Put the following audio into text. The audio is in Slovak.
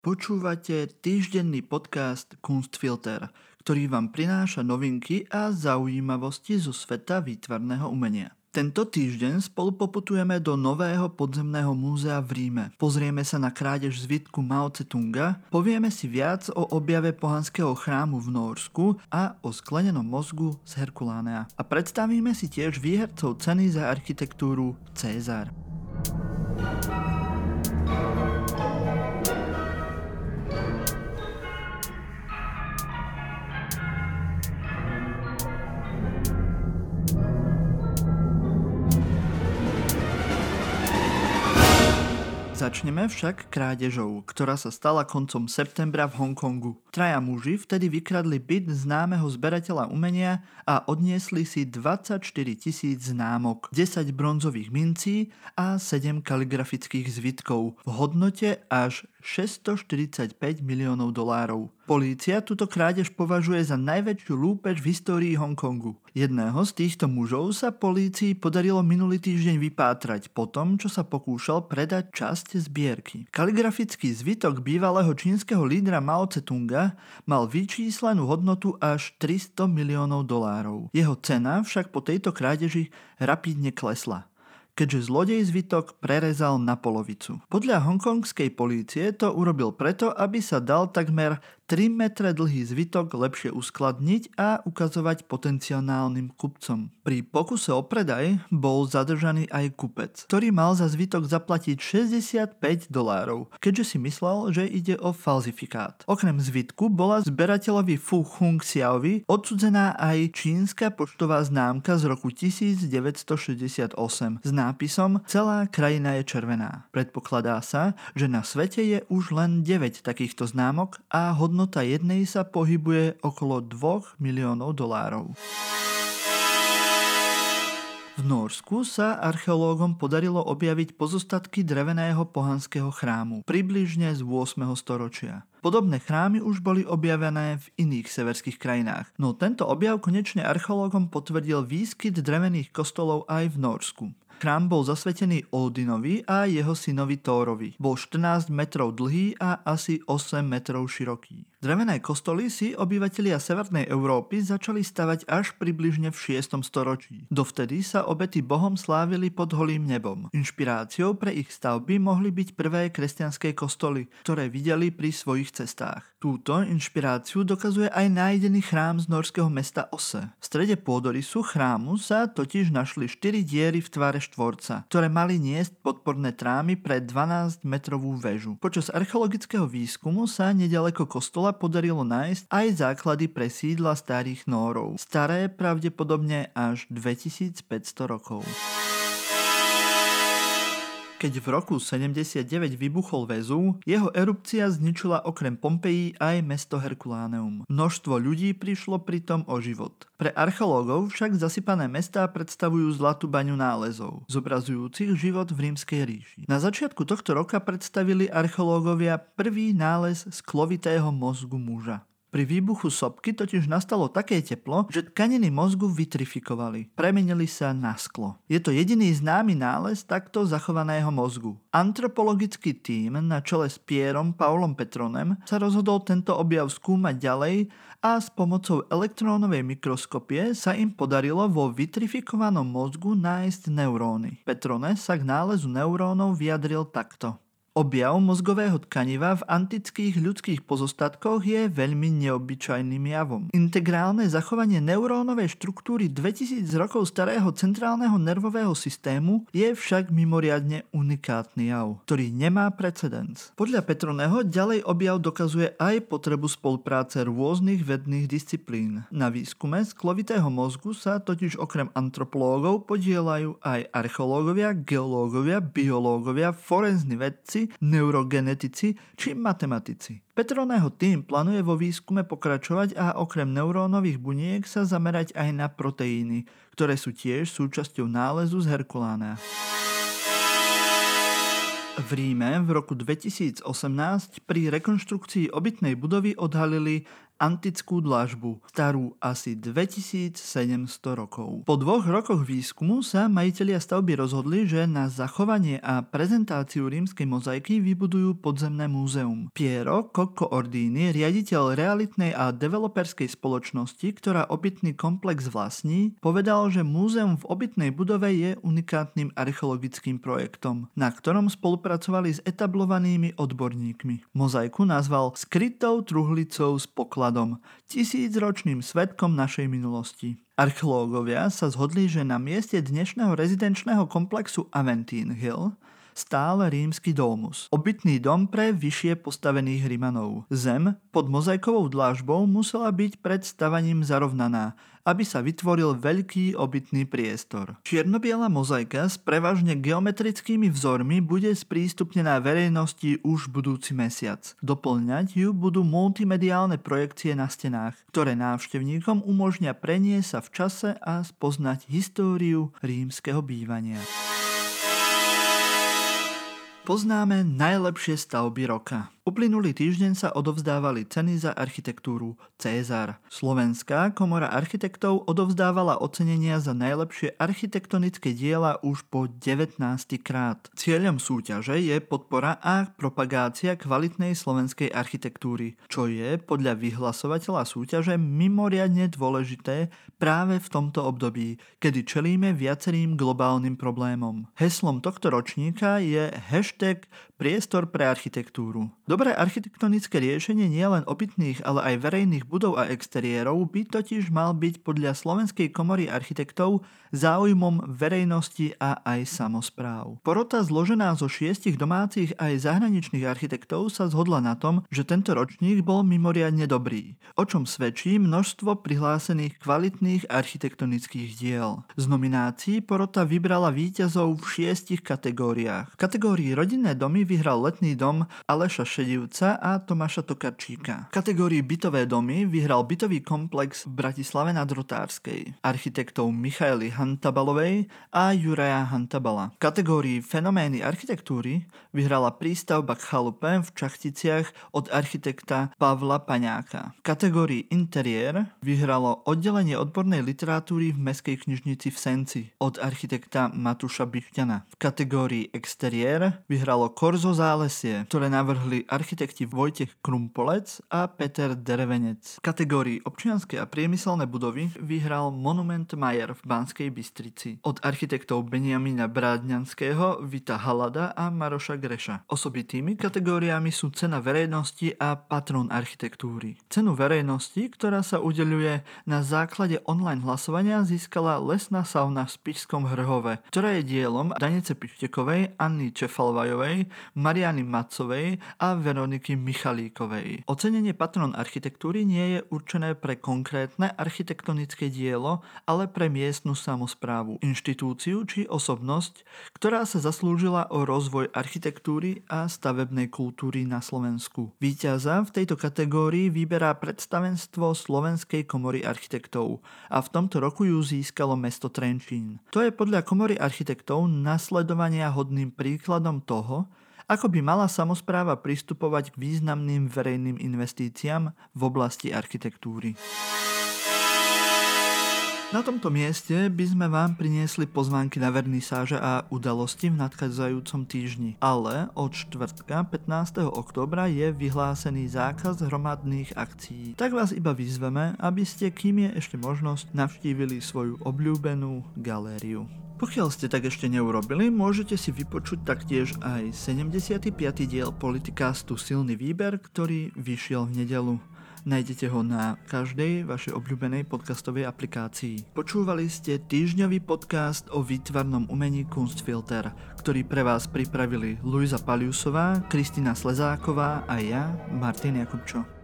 Počúvate týždenný podcast Kunstfilter, ktorý vám prináša novinky a zaujímavosti zo sveta výtvarného umenia. Tento týždeň spolu poputujeme do nového podzemného múzea v Ríme. Pozrieme sa na krádež zvitku Mao Tse-tunga, povieme si viac o objave pohanského chrámu v Norsku a o sklenenom mozgu z Herkulánea. A predstavíme si tiež výhercov ceny za architektúru Cézar. Začneme však krádežou, ktorá sa stala koncom septembra v Hongkongu. Traja muži vtedy vykradli byt známeho zberateľa umenia a odniesli si 24 tisíc známok, 10 bronzových mincí a 7 kaligrafických zvitkov v hodnote až 645 miliónov dolárov. Polícia túto krádež považuje za najväčšiu lúpež v histórii Hongkongu. Jedného z týchto mužov sa polícii podarilo minulý týždeň vypátrať po tom, čo sa pokúšal predať časť zbierky. Kaligrafický zvitok bývalého čínskeho lídra Mao Tse-tunga mal vyčíslenú hodnotu až 300 miliónov dolárov. Jeho cena však po tejto krádeži rapidne klesla keďže zlodej zvitok prerezal na polovicu. Podľa hongkongskej polície to urobil preto, aby sa dal takmer 3 metre dlhý zvitok lepšie uskladniť a ukazovať potenciálnym kupcom. Pri pokuse o predaj bol zadržaný aj kupec, ktorý mal za zvitok zaplatiť 65 dolárov, keďže si myslel, že ide o falzifikát. Okrem zvitku bola zberateľovi Fu Hung Xiaovi odsudzená aj čínska poštová známka z roku 1968 s nápisom Celá krajina je červená. Predpokladá sa, že na svete je už len 9 takýchto známok a hodnota hodnota jednej sa pohybuje okolo 2 miliónov dolárov. V Norsku sa archeológom podarilo objaviť pozostatky dreveného pohanského chrámu, približne z 8. storočia. Podobné chrámy už boli objavené v iných severských krajinách, no tento objav konečne archeológom potvrdil výskyt drevených kostolov aj v Norsku. Chrám bol zasvetený Odinovi a jeho synovi Tórovi. Bol 14 metrov dlhý a asi 8 metrov široký. Drevené kostoly si obyvatelia Severnej Európy začali stavať až približne v 6. storočí. Dovtedy sa obety bohom slávili pod holým nebom. Inšpiráciou pre ich stavby mohli byť prvé kresťanské kostoly, ktoré videli pri svojich cestách. Túto inšpiráciu dokazuje aj nájdený chrám z norského mesta Ose. V strede pôdorysu chrámu sa totiž našli 4 diery v tvare štvorca, ktoré mali niesť podporné trámy pre 12-metrovú väžu. Počas archeologického výskumu sa nedaleko kostola podarilo nájsť aj základy pre sídla starých Nórov. Staré pravdepodobne až 2500 rokov. Keď v roku 79 vybuchol väzu, jeho erupcia zničila okrem Pompeji aj mesto Herkuláneum. Množstvo ľudí prišlo pritom o život. Pre archeológov však zasypané mestá predstavujú zlatú baňu nálezov, zobrazujúcich život v rímskej ríši. Na začiatku tohto roka predstavili archeológovia prvý nález sklovitého mozgu muža. Pri výbuchu sopky totiž nastalo také teplo, že tkaniny mozgu vitrifikovali. Premenili sa na sklo. Je to jediný známy nález takto zachovaného mozgu. Antropologický tím na čele s Pierom Paulom Petronem sa rozhodol tento objav skúmať ďalej a s pomocou elektrónovej mikroskopie sa im podarilo vo vitrifikovanom mozgu nájsť neuróny. Petrone sa k nálezu neurónov vyjadril takto. Objav mozgového tkaniva v antických ľudských pozostatkoch je veľmi neobyčajným javom. Integrálne zachovanie neurónovej štruktúry 2000 rokov starého centrálneho nervového systému je však mimoriadne unikátny jav, ktorý nemá precedens. Podľa Petroneho ďalej objav dokazuje aj potrebu spolupráce rôznych vedných disciplín. Na výskume sklovitého mozgu sa totiž okrem antropológov podielajú aj archeológovia, geológovia, biológovia, forenzni vedci, fyzici, neurogenetici či matematici. Petroného tým plánuje vo výskume pokračovať a okrem neurónových buniek sa zamerať aj na proteíny, ktoré sú tiež súčasťou nálezu z Herkulána. V Ríme v roku 2018 pri rekonštrukcii obytnej budovy odhalili antickú dlažbu, starú asi 2700 rokov. Po dvoch rokoch výskumu sa majitelia stavby rozhodli, že na zachovanie a prezentáciu rímskej mozaiky vybudujú podzemné múzeum. Piero Cocco Ordini, riaditeľ realitnej a developerskej spoločnosti, ktorá obytný komplex vlastní, povedal, že múzeum v obytnej budove je unikátnym archeologickým projektom, na ktorom spolupracovali s etablovanými odborníkmi. Mozaiku nazval skrytou truhlicou s pokladom, tisícročným svetkom našej minulosti. Archeológovia sa zhodli, že na mieste dnešného rezidenčného komplexu Aventine Hill stál rímsky domus. Obytný dom pre vyššie postavených Rimanov. Zem pod mozaikovou dlážbou musela byť pred stavaním zarovnaná, aby sa vytvoril veľký obytný priestor. Čiernobiela mozaika s prevažne geometrickými vzormi bude sprístupnená verejnosti už budúci mesiac. Doplňať ju budú multimediálne projekcie na stenách, ktoré návštevníkom umožňa preniesť sa v čase a spoznať históriu rímskeho bývania. Poznáme najlepšie stavby roka. Uplynulý týždeň sa odovzdávali ceny za architektúru Cézar. Slovenská komora architektov odovzdávala ocenenia za najlepšie architektonické diela už po 19 krát. Cieľom súťaže je podpora a propagácia kvalitnej slovenskej architektúry, čo je podľa vyhlasovateľa súťaže mimoriadne dôležité práve v tomto období, kedy čelíme viacerým globálnym problémom. Heslom tohto ročníka je hashtag Hashtag priestor pre architektúru. Dobré architektonické riešenie nielen obytných, ale aj verejných budov a exteriérov by totiž mal byť podľa Slovenskej komory architektov záujmom verejnosti a aj samozpráv. Porota zložená zo šiestich domácich aj zahraničných architektov sa zhodla na tom, že tento ročník bol mimoriadne dobrý, o čom svedčí množstvo prihlásených kvalitných architektonických diel. Z nominácií porota vybrala víťazov v šiestich kategóriách. V kategórii rodinné domy vyhral letný dom Aleša Šedivca a Tomáša Tokarčíka. V kategórii bytové domy vyhral bytový komplex v Bratislave na Drotárskej architektov Michaely Hantabalovej a Juraja Hantabala. V kategórii fenomény architektúry vyhrala prístavba k chalupe v Čachticiach od architekta Pavla Paňáka. V kategórii interiér vyhralo oddelenie odbornej literatúry v Mestskej knižnici v Senci od architekta Matuša Bišťana. V kategórii exteriér vyhralo Korzo Zálesie, ktoré navrhli architekti Vojtech Krumpolec a Peter Derevenec. V kategórii občianske a priemyselné budovy vyhral Monument Majer v Banskej Bystrici od architektov Benjamina Brádňanského, Vita Halada a Maroša Greša. Osobitými kategóriami sú cena verejnosti a patron architektúry. Cenu verejnosti, ktorá sa udeľuje na základe online hlasovania, získala lesná sauna v Spišskom Hrhove, ktorá je dielom Danice Pištekovej, Anny Čefalvajovej, Mariany Macovej a Veroniky Michalíkovej. Ocenenie patron architektúry nie je určené pre konkrétne architektonické dielo, ale pre miestnu samozprávu, inštitúciu či osobnosť, ktorá sa zaslúžila o rozvoj architektúry a stavebnej kultúry na Slovensku. Výťaza v tejto kategórii vyberá predstavenstvo Slovenskej komory architektov a v tomto roku ju získalo mesto Trenčín. To je podľa komory architektov nasledovania hodným príkladom toho, ako by mala samozpráva pristupovať k významným verejným investíciám v oblasti architektúry? Na tomto mieste by sme vám priniesli pozvánky na vernisáže a udalosti v nadchádzajúcom týždni. Ale od čtvrtka 15. oktobra je vyhlásený zákaz hromadných akcií. Tak vás iba vyzveme, aby ste, kým je ešte možnosť, navštívili svoju obľúbenú galériu. Pokiaľ ste tak ešte neurobili, môžete si vypočuť taktiež aj 75. diel Politicastu Silný výber, ktorý vyšiel v nedelu. Nájdete ho na každej vašej obľúbenej podcastovej aplikácii. Počúvali ste týždňový podcast o výtvarnom umení Kunstfilter, ktorý pre vás pripravili Luisa Paliusová, Kristina Slezáková a ja, Martin Jakubčo.